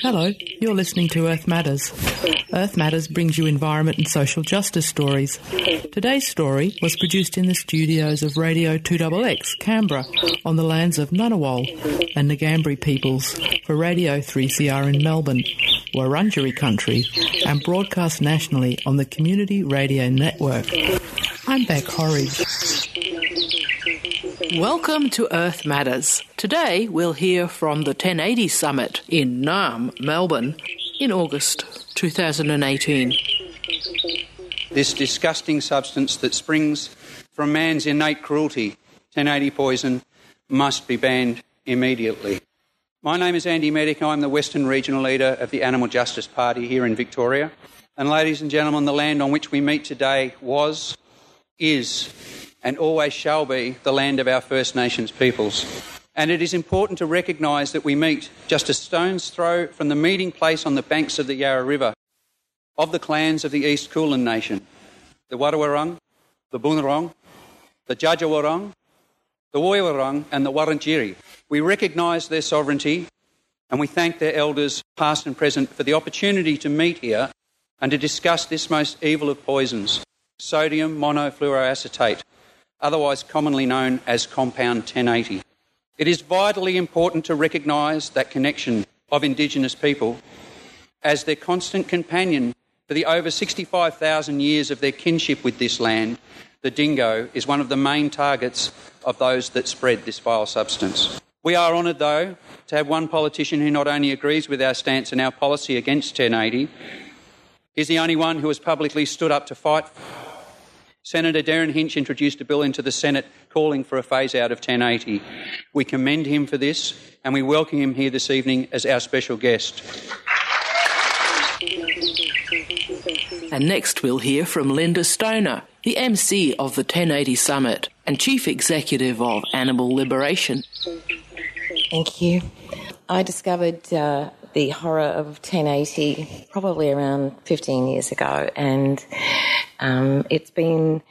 Hello, you're listening to Earth Matters. Earth Matters brings you environment and social justice stories. Today's story was produced in the studios of Radio 2XX, Canberra, on the lands of Ngunnawal and Ngambri peoples for Radio 3CR in Melbourne, Wurundjeri country, and broadcast nationally on the Community Radio Network. I'm Beck Horridge. Welcome to Earth Matters. Today we'll hear from the 1080 Summit in Naarm, Melbourne, in August 2018. This disgusting substance that springs from man's innate cruelty, 1080 poison, must be banned immediately. My name is Andy Meddick. I'm the Western Regional Leader of the Animal Justice Party here in Victoria. And ladies and gentlemen, the land on which we meet today was, is, and always shall be the land of our First Nations peoples. And it is important to recognise that we meet just a stone's throw from the meeting place on the banks of the Yarra River of the clans of the East Kulin Nation the Wadawurrung, the Bunurong, the Djadjawurrung, the Woiwurrung, and the Wurundjeri. We recognise their sovereignty and we thank their elders, past and present, for the opportunity to meet here and to discuss this most evil of poisons, sodium monofluoroacetate, otherwise commonly known as compound 1080. It is vitally important to recognise that connection of Indigenous people as their constant companion for the over 65,000 years of their kinship with this land. The dingo is one of the main targets of those that spread this vile substance. We are honoured, though, to have one politician who not only agrees with our stance and our policy against 1080, he's the only one who has publicly stood up to fight Senator Derryn Hinch introduced a bill into the Senate calling for a phase out of 1080. We commend him for this and we welcome him here this evening as our special guest. And next we'll hear from Lynda Stoner, the MC of the 1080 Summit and Chief Executive of Animal Liberation. Thank you. I discovered uh, the horror of 1080 probably around 15 years ago, and um, it's been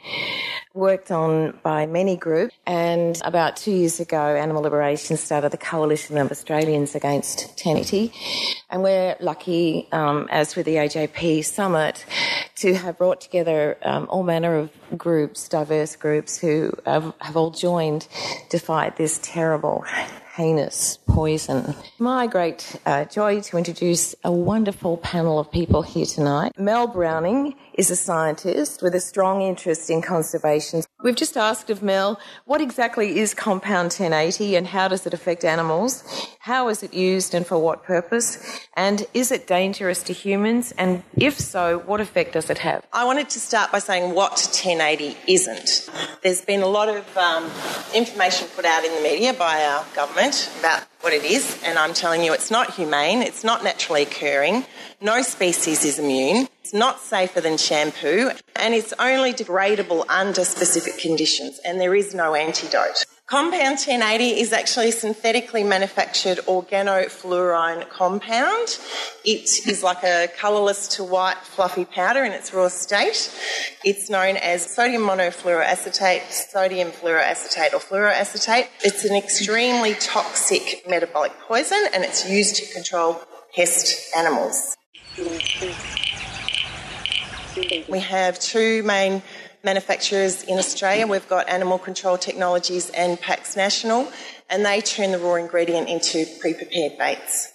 worked on by many groups. And about two years ago, Animal Liberation started the Coalition of Australians Against 1080. And we're lucky, um, as with the AJP Summit, to have brought together um, all manner of groups, diverse groups, who have, have all joined to fight this terrible heinous poison. My great uh, joy to introduce a wonderful panel of people here tonight. Mel Browning is a scientist with a strong interest in conservation. We've just asked of Mel, what exactly is compound 1080 and how does it affect animals? How is it used and for what purpose? And is it dangerous to humans? And if so, what effect does it have? I wanted to start by saying what 1080 isn't. There's been a lot of um, information put out in the media by our government about what it is, and I'm telling you it's not humane, it's not naturally occurring, no species is immune, it's not safer than shampoo, and it's only degradable under specific conditions, and there is no antidote. Compound 1080 is actually a synthetically manufactured organofluorine compound. It is like a colourless to white fluffy powder in its raw state. It's known as sodium monofluoroacetate, sodium fluoroacetate, or fluoroacetate. It's an extremely toxic metabolic poison and it's used to control pest animals. We have two main manufacturers in Australia. We've got Animal Control Technologies and Pax National, and they turn the raw ingredient into pre prepared baits.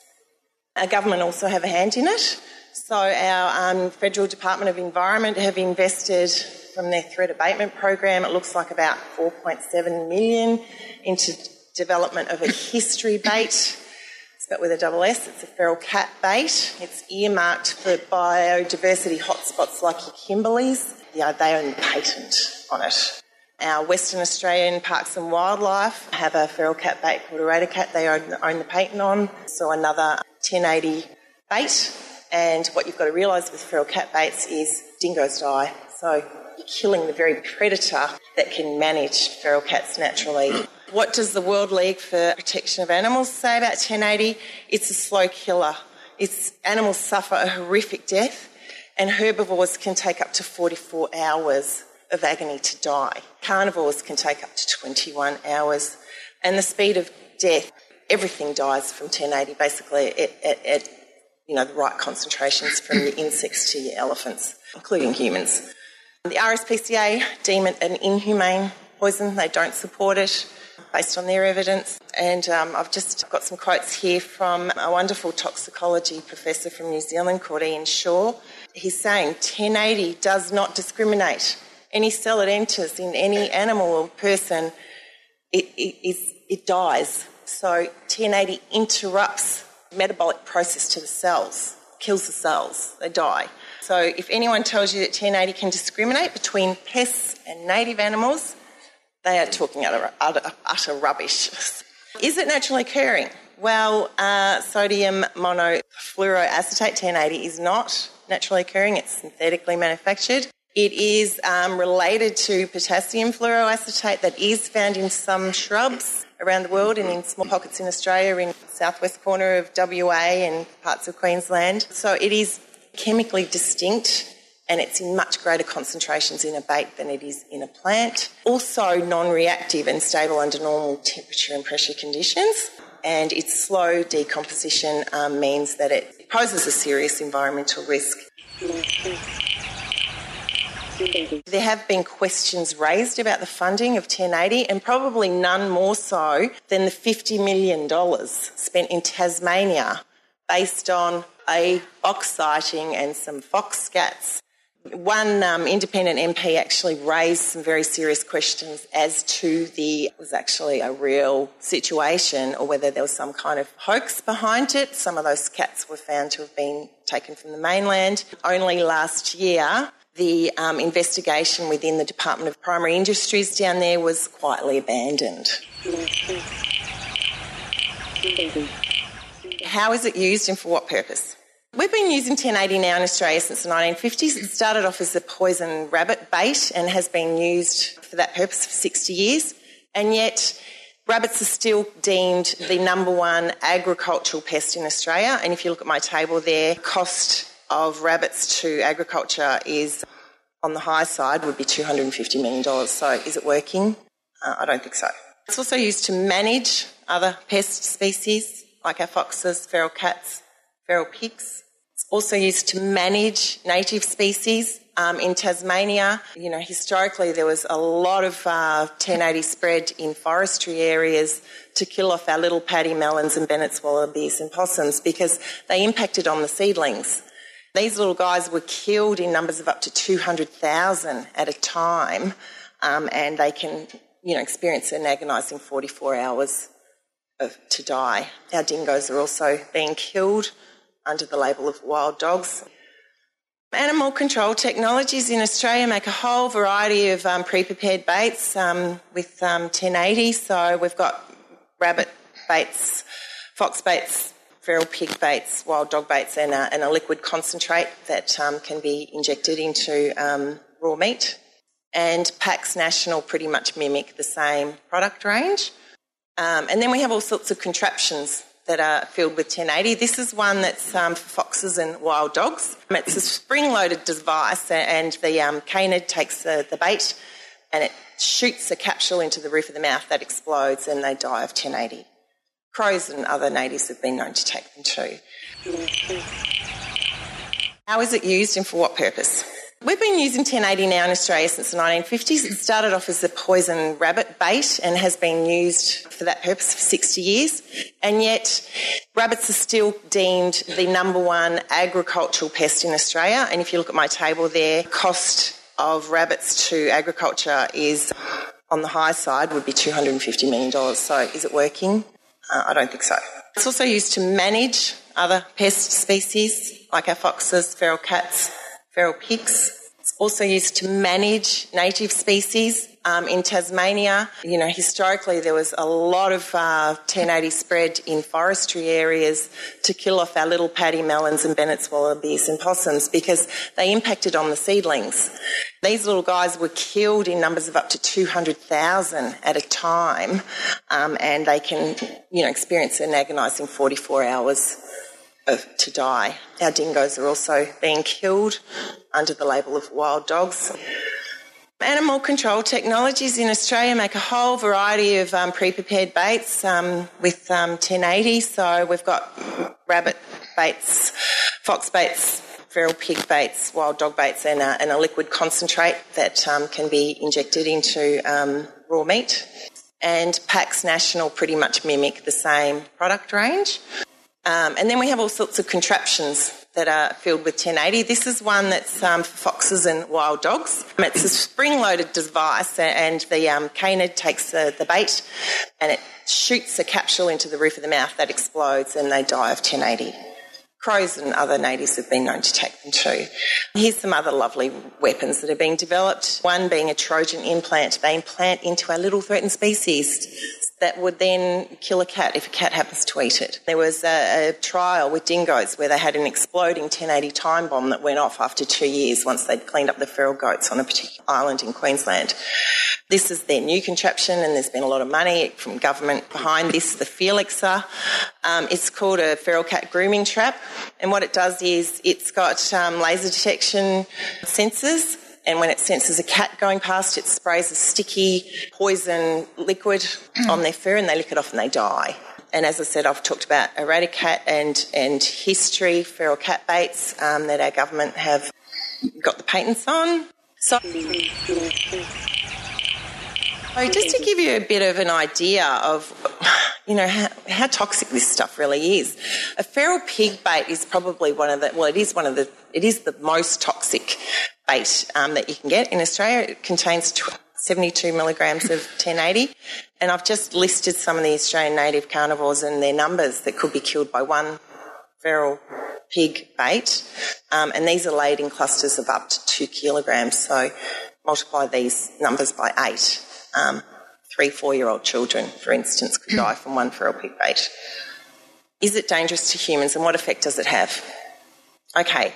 Our government also have a hand in it. So, our um, Federal Department of Environment have invested from their threat abatement program, it looks like about 4.7 million into development of a Hisstory bait. Spelled with a double S, it's a feral cat bait. It's earmarked for biodiversity hotspots like your Kimberleys yeah, they own the patent on it. Our Western Australian Parks and Wildlife have a feral cat bait called Eradicat. They own, own the patent on. So another 1080 bait. And what you've got to realise with feral cat baits is dingoes die. So you're killing the very predator that can manage feral cats naturally. What does the World League for Protection of Animals say about 1080? It's a slow killer. It's animals suffer a horrific death and herbivores can take up to 44 hours of agony to die. Carnivores can take up to 21 hours. And the speed of death. Everything dies from 1080, basically, at, you know, the right concentrations from your insects to your elephants, including humans. The RSPCA deem it an inhumane poison. They don't support it based on their evidence. And um, I've just got some quotes here from a wonderful toxicology professor from New Zealand called Ian Shaw. He's saying 1080 does not discriminate. Any cell it enters in any animal or person, it, it, it dies. So 1080 interrupts metabolic process to the cells, kills the cells, they die. So if anyone tells you that 1080 can discriminate between pests and native animals, they are talking utter, utter, utter rubbish. Is it naturally occurring? Well, uh, sodium monofluoroacetate 1080 is not naturally occurring, it's synthetically manufactured. It is um, related to potassium fluoroacetate that is found in some shrubs around the world and in small pockets in Australia, in southwest corner of WA and parts of Queensland. So it is chemically distinct and it's in much greater concentrations in a bait than it is in a plant. Also non reactive and stable under normal temperature and pressure conditions. And its slow decomposition um, means that it poses a serious environmental risk. There have been questions raised about the funding of 1080, and probably none more so than the $50 million spent in Tasmania based on a fox sighting and some fox scats. One um, independent MP actually raised some very serious questions as to the was actually a real situation or whether there was some kind of hoax behind it. Some of those cats were found to have been taken from the mainland. Only last year, the um, investigation within the Department of Primary Industries down there was quietly abandoned. How is it used and for what purpose? We've been using 1080 now in Australia since the 1950s. It started off as a poison rabbit bait and has been used for that purpose for 60 years. And yet, rabbits are still deemed the number one agricultural pest in Australia. And if you look at my table there, cost of rabbits to agriculture is on the high side would be $250 million. So is it working? Uh, I don't think so. It's also used to manage other pest species like our foxes, feral cats, feral pigs It's also used to manage native species. Um, in Tasmania, you know, historically there was a lot of uh, 1080 spread in forestry areas to kill off our little pademelons and Bennett's wallabies and possums because they impacted on the seedlings. These little guys were killed in numbers of up to 200,000 at a time, um, and they can, you know, experience an agonising 44 hours to die. Our dingoes are also being killed under the label of wild dogs. Animal control technologies in Australia make a whole variety of um, pre-prepared baits um, with um, 1080. So we've got rabbit baits, fox baits, feral pig baits, wild dog baits, and a, and a liquid concentrate that um, can be injected into um, raw meat. And Pax National pretty much mimic the same product range. Um, and then we have all sorts of contraptions that are filled with 1080. This is one that's um, for foxes and wild dogs. It's a spring-loaded device, and the um, canid takes the, the bait and it shoots a capsule into the roof of the mouth that explodes, and they die of 1080. Crows and other natives have been known to take them too. How is it used and for what purpose? We've been using 1080 now in Australia since the 1950s. It started off as a poison rabbit bait and has been used for that purpose for 60 years. And yet, rabbits are still deemed the number one agricultural pest in Australia. And if you look at my table there, cost of rabbits to agriculture is on the high side would be $250 million. So is it working? Uh, I don't think so. It's also used to manage other pest species like our foxes, feral cats, feral pigs. It's also used to manage native species. Um, in Tasmania, you know, historically there was a lot of uh, 1080 spread in forestry areas to kill off our little pademelons and Bennett's wallabies and possums because they impacted on the seedlings. These little guys were killed in numbers of up to 200,000 at a time, um, and they can, you know, experience an agonising 44 hours to die. Our dingoes are also being killed under the label of wild dogs. Animal control technologies in Australia make a whole variety of um, pre-prepared baits um, with um, 1080. So we've got rabbit baits, fox baits, feral pig baits, wild dog baits, and a, and a liquid concentrate that um, can be injected into um, raw meat. And Pax National pretty much mimic the same product range. Um, and then we have all sorts of contraptions that are filled with 1080. This is one that's um, for foxes and wild dogs. It's a spring-loaded device, and the um, canid takes the, the bait and it shoots a capsule into the roof of the mouth that explodes, and they die of 1080. Crows and other natives have been known to take them too. Here's some other lovely weapons that are being developed. One being a Trojan implant. They implant into a little threatened species that would then kill a cat if a cat happens to eat it. There was a, a, trial with dingoes where they had an exploding 1080 time bomb that went off after two years once they'd cleaned up the feral goats on a particular island in Queensland. This is their new contraption, and there's been a lot of money from government behind this, the Felixer. Um, it's called a feral cat grooming trap, and what it does is it's got um, laser detection sensors and when it senses a cat going past, it sprays a sticky poison liquid on their fur and they lick it off and they die. And as I said, I've talked about Eradicat and, and Hisstory, feral cat baits um, that our government have got the patents on. So, so, just to give you a bit of an idea of, you know, how, how toxic this stuff really is, a feral pig bait is probably one of the, well, it is one of the, it is the most toxic bait um, that you can get. In Australia, it contains 72 milligrams of 1080. And I've just listed some of the Australian native carnivores and their numbers that could be killed by one feral pig bait. Um, and these are laid in clusters of up to two kilograms. So multiply these numbers by eight. Um, three, four year old children, for instance, could die from one feral pig bait. Is it dangerous to humans and what effect does it have? Okay,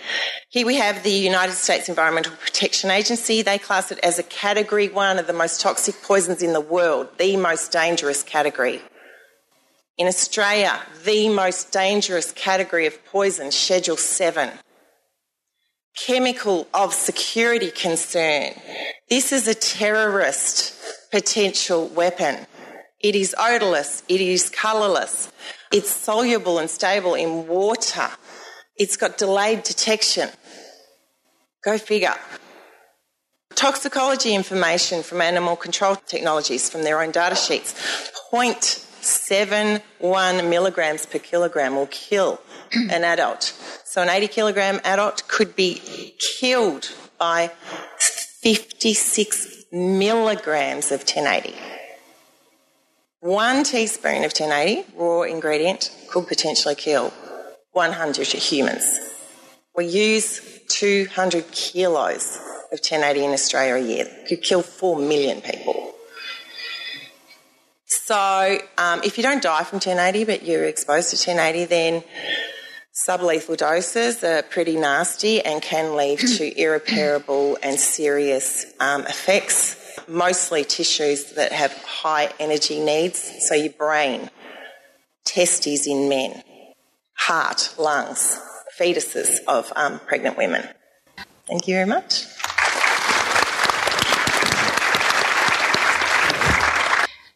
here we have the United States Environmental Protection Agency. They class it as a category one of the most toxic poisons in the world, the most dangerous category. In Australia, the most dangerous category of poison, Schedule 7. Chemical of security concern. This is a terrorist potential weapon. It is odorless, it is colourless, it's soluble and stable in water. It's got delayed detection. Go figure. Toxicology information from animal control technologies from their own data sheets 0.71 milligrams per kilogram will kill an adult. So an 80 kilogram adult could be killed by 56 milligrams of 1080. One teaspoon of 1080 raw ingredient could potentially kill 100 humans. We use 200 kilos of 1080 in Australia a year. Could kill 4 million people. So, um, if you don't die from 1080 but you're exposed to 1080, then sublethal doses are pretty nasty and can lead to irreparable and serious um, effects, mostly tissues that have high energy needs, so your brain, testes in men heart, lungs, fetuses of um, pregnant women. Thank you very much.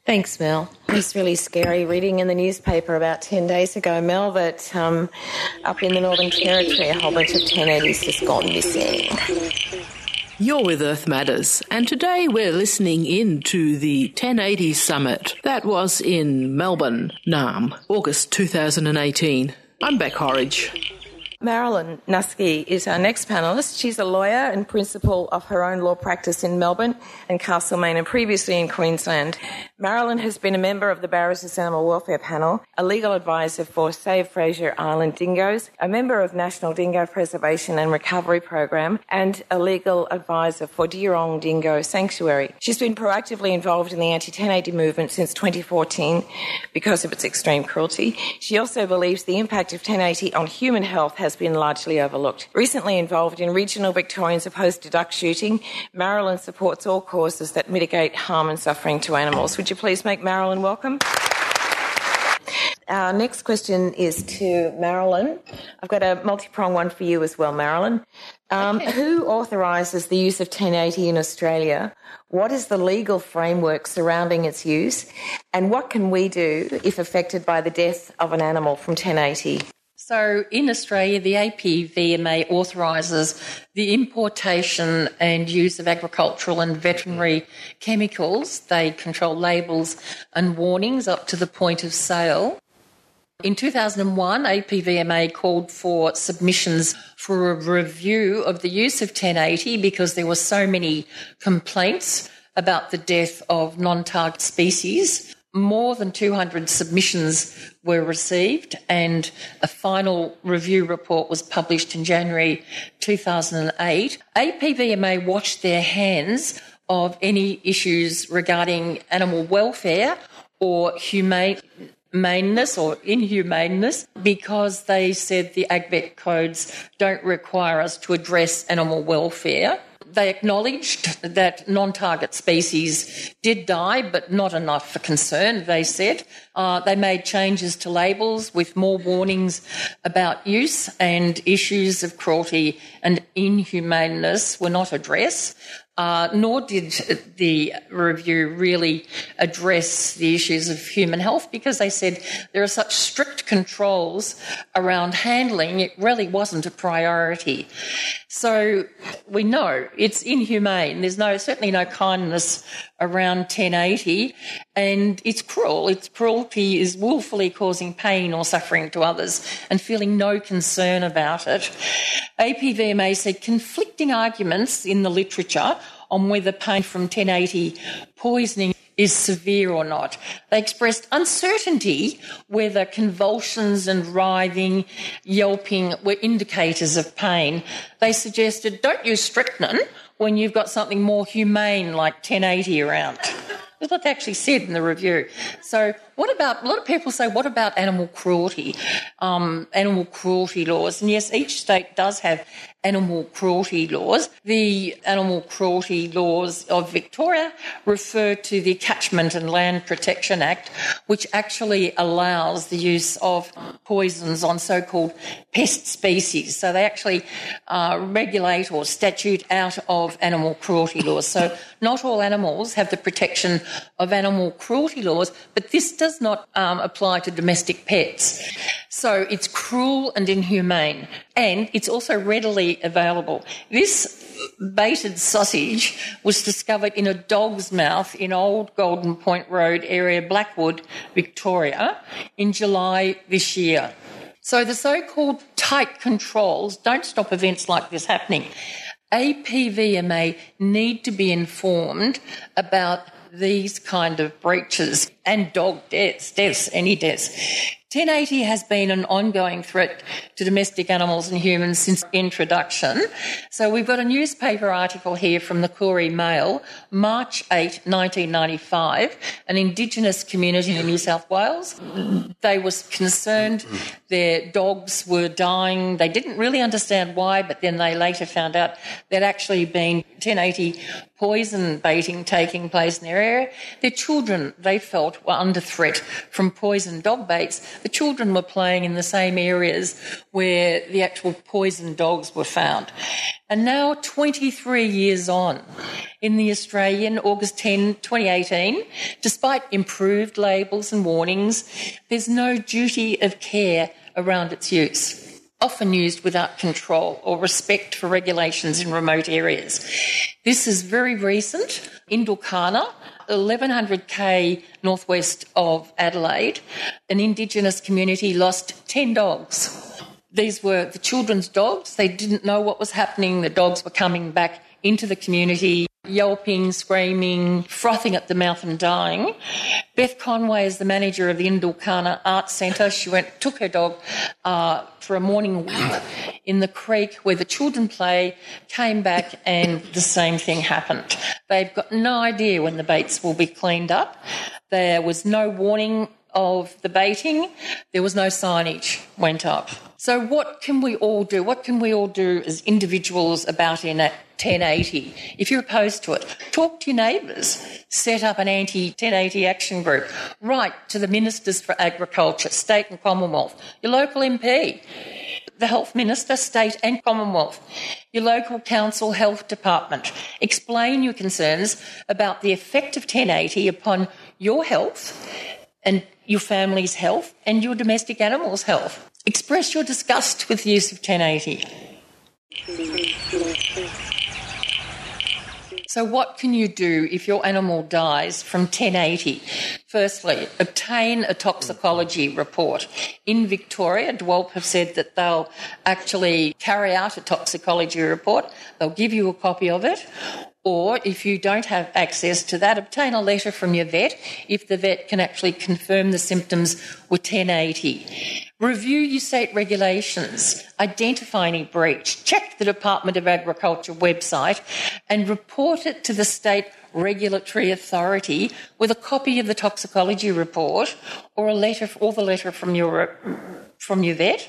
Thanks, Mel. It was really scary reading in the newspaper about 10 days ago, Mel, that um, up in the Northern Territory a whole bunch of 1080s has gone missing. You're with Earth Matters, and today we're listening in to the 1080 Summit. That was in Melbourne, Naarm, August 2018. I'm Beck Horridge. Marilyn Nusky is our next panellist. She's a lawyer and principal of her own law practice in Melbourne and Castlemaine and previously in Queensland. Marilyn has been a member of the Barristers Animal Welfare Panel, a legal advisor for Save Fraser Island Dingoes, a member of National Dingo Preservation and Recovery Program, and a legal advisor for Durong Dingo Sanctuary. She's been proactively involved in the anti-1080 movement since 2014 because of its extreme cruelty. She also believes the impact of 1080 on human health has been largely overlooked. Recently involved in regional Victorians opposed to duck shooting, Marilyn supports all causes that mitigate harm and suffering to animals. Would you please make Marilyn welcome? Our next question is to Marilyn. I've got a multi pronged one for you as well, Marilyn. Um, okay. Who authorises the use of 1080 in Australia? What is the legal framework surrounding its use? And what can we do if affected by the death of an animal from 1080? So in Australia, the APVMA authorises the importation and use of agricultural and veterinary chemicals. They control labels and warnings up to the point of sale. In 2001, APVMA called for submissions for a review of the use of 1080 because there were so many complaints about the death of non target species. More than 200 submissions were received, and a final review report was published in January 2008. APVMA washed their hands of any issues regarding animal welfare or humane humaneness or inhumaneness because they said the AgVet codes don't require us to address animal welfare. They acknowledged that non target species did die, but not enough for concern, they said. Uh, they made changes to labels with more warnings about use, and issues of cruelty and inhumaneness were not addressed. Uh, nor did the review really address the issues of human health because they said there are such strict controls around handling, it really wasn't a priority. So we know it's inhumane. There's no, certainly no kindness around 1080 and it's cruel. Its cruelty is willfully causing pain or suffering to others and feeling no concern about it. APVMA said conflicting arguments in the literature on whether pain from 1080 poisoning is severe or not. They expressed uncertainty whether convulsions and writhing, yelping were indicators of pain. They suggested don't use strychnine when you've got something more humane like 1080 around. That's what they actually said in the review. So, what about a lot of people say, what about animal cruelty, um, animal cruelty laws? And yes, each state does have animal cruelty laws. The animal cruelty laws of Victoria refer to the Catchment and Land Protection Act, which actually allows the use of poisons on so-called pest species. So they actually uh, regulate or statute out of animal cruelty laws. So not all animals have the protection of animal cruelty laws, but this does not um, apply to domestic pets. So it's cruel and inhumane, and it's also readily available. This baited sausage was discovered in a dog's mouth in Old Golden Point Road area, Blackwood, Victoria, in July this year. So the so called tight controls don't stop events like this happening. APVMA need to be informed about these kind of breaches and dog deaths, deaths, any deaths. 1080 has been an ongoing threat to domestic animals and humans since introduction. So we've got a newspaper article here from the Koori Mail, March 8, 1995, an Indigenous community in New South Wales. They were concerned their dogs were dying. They didn't really understand why, but then they later found out there'd actually been 1080 poison baiting taking place in their area. Their children, they felt, were under threat from poison dog baits the children were playing in the same areas where the actual poison dogs were found. And now, 23 years on, in the Australian, August 10, 2018, despite improved labels and warnings, there's no duty of care around its use often used without control or respect for regulations in remote areas. This is very recent. Indulkana, 1100k northwest of Adelaide, an Indigenous community lost 10 dogs. These were the children's dogs. They didn't know what was happening. The dogs were coming back into the community, yelping, screaming, frothing at the mouth and dying. Beth Conway is the manager of the Indulkana Arts Centre. She went, took her dog uh, for a morning walk in the creek where the children play, came back and the same thing happened. They've got no idea when the baits will be cleaned up. There was no warning of the baiting, there was no signage went up. So, what can we all do? What can we all do as individuals about in 1080? If you're opposed to it, talk to your neighbours, set up an anti 1080 action group, write to the Ministers for Agriculture, State and Commonwealth, your local MP, the Health Minister, State and Commonwealth, your local council health department. Explain your concerns about the effect of 1080 upon your health and your family's health and your domestic animals' health. Express your disgust with the use of 1080. So, what can you do if your animal dies from 1080? Firstly, obtain a toxicology report. In Victoria, DELWP have said that they'll actually carry out a toxicology report. They'll give you a copy of it. Or if you don't have access to that, obtain a letter from your vet if the vet can actually confirm the symptoms were 1080. Review state regulations, identify any breach, check the Department of Agriculture website and report it to the state regulatory authority with a copy of the toxicology report or a letter or the letter from your from your vet.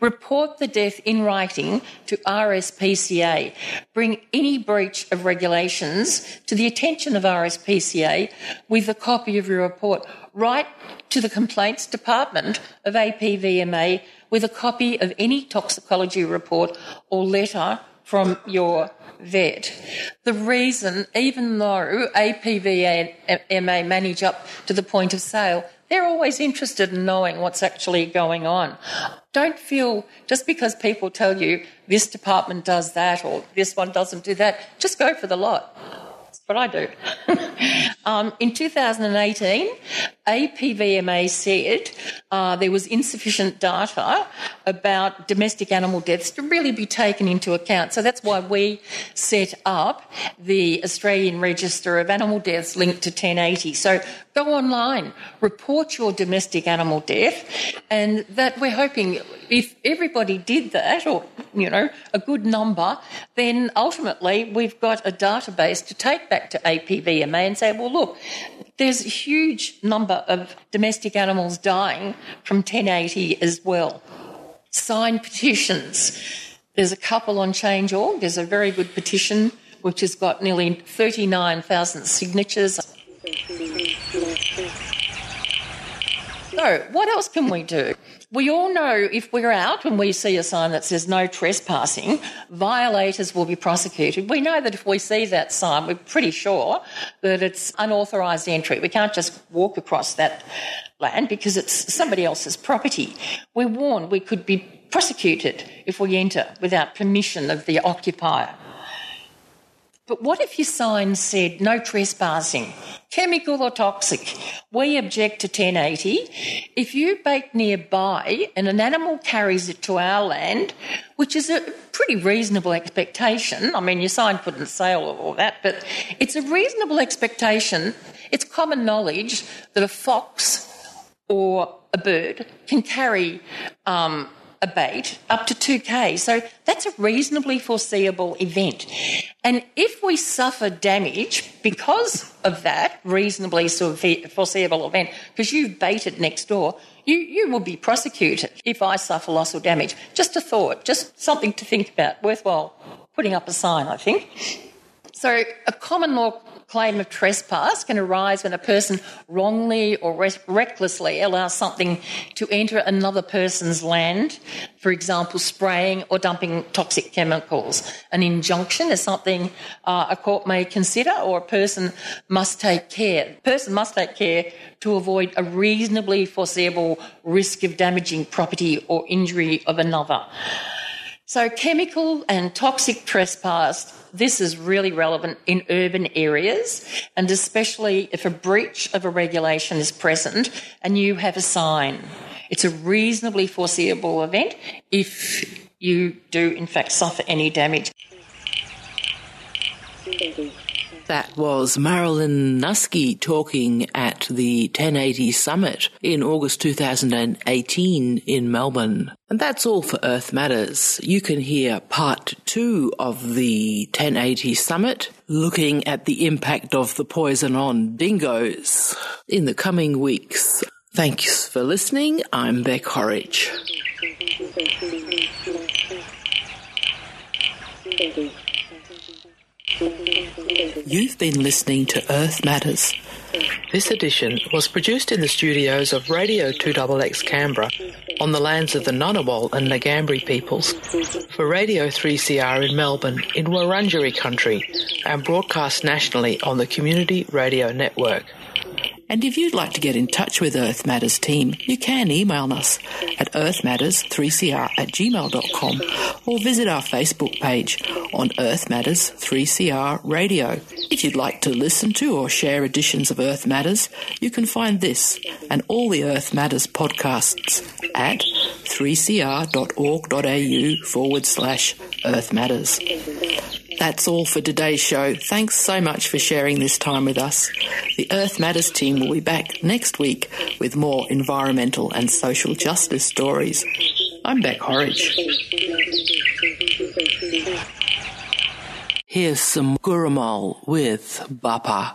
Report the death in writing to RSPCA. Bring any breach of regulations to the attention of RSPCA with a copy of your report. Write to the complaints department of APVMA with a copy of any toxicology report or letter from your vet. The reason, even though APVMA manage up to the point of sale, they're always interested in knowing what's actually going on. Don't feel just because people tell you this department does that or this one doesn't do that, just go for the lot. What I do. um, in 2018, APVMA said uh, there was insufficient data about domestic animal deaths to really be taken into account. So that's why we set up the Australian Register of Animal Deaths linked to 1080. So go online, report your domestic animal death, and that we're hoping if everybody did that, or you know, a good number, then ultimately we've got a database to take back to APVMA and say, well, look, there's a huge number of domestic animals dying from 1080 as well. Sign petitions. There's a couple on Change.org. There's a very good petition which has got nearly 39,000 signatures. So, what else can we do? We all know if we're out and we see a sign that says no trespassing, violators will be prosecuted. We know that if we see that sign, we're pretty sure that it's unauthorised entry. We can't just walk across that land because it's somebody else's property. We're warned we could be prosecuted if we enter without permission of the occupier. But what if your sign said no trespassing, chemical or toxic? We object to 1080. If you bake nearby and an animal carries it to our land, which is a pretty reasonable expectation, I mean, your sign couldn't say all of that, but it's a reasonable expectation. It's common knowledge that a fox or a bird can carry um, a bait up to 2k. So that's a reasonably foreseeable event. And if we suffer damage because of that reasonably foreseeable event, because you've baited next door, you, you will be prosecuted if I suffer loss or damage. Just a thought, just something to think about, worthwhile putting up a sign, I think. So, a common law claim of trespass can arise when a person wrongly or re- recklessly allows something to enter another person's land, for example, spraying or dumping toxic chemicals. An injunction is something uh, a court may consider, or a person must take care. A person must take care to avoid a reasonably foreseeable risk of damaging property or injury of another. So, chemical and toxic trespass, this is really relevant in urban areas, and especially if a breach of a regulation is present and you have a sign. It's a reasonably foreseeable event if you do, in fact, suffer any damage. That was Marilyn Nusky talking at the 1080 Summit in August 2018 in Melbourne. And that's all for Earth Matters. You can hear part two of the 1080 Summit looking at the impact of the poison on dingoes in the coming weeks. Thanks for listening. I'm Beck Horridge. You've been listening to Earth Matters. This edition was produced in the studios of Radio 2XX Canberra on the lands of the Ngunnawal and Ngambri peoples for Radio 3CR in Melbourne in Wurundjeri country and broadcast nationally on the Community Radio Network. And if you'd like to get in touch with Earth Matters team, you can email us at earthmatters3cr at gmail.com or visit our Facebook page on Earth Matters 3CR Radio. If you'd like to listen to or share editions of Earth Matters, you can find this and all the Earth Matters podcasts at 3cr.org.au forward slash Earth Matters. That's all for today's show. Thanks so much for sharing this time with us. The Earth Matters team will be back next week with more environmental and social justice stories. I'm Beck Horridge. Here's some Gurrumul with Bapa.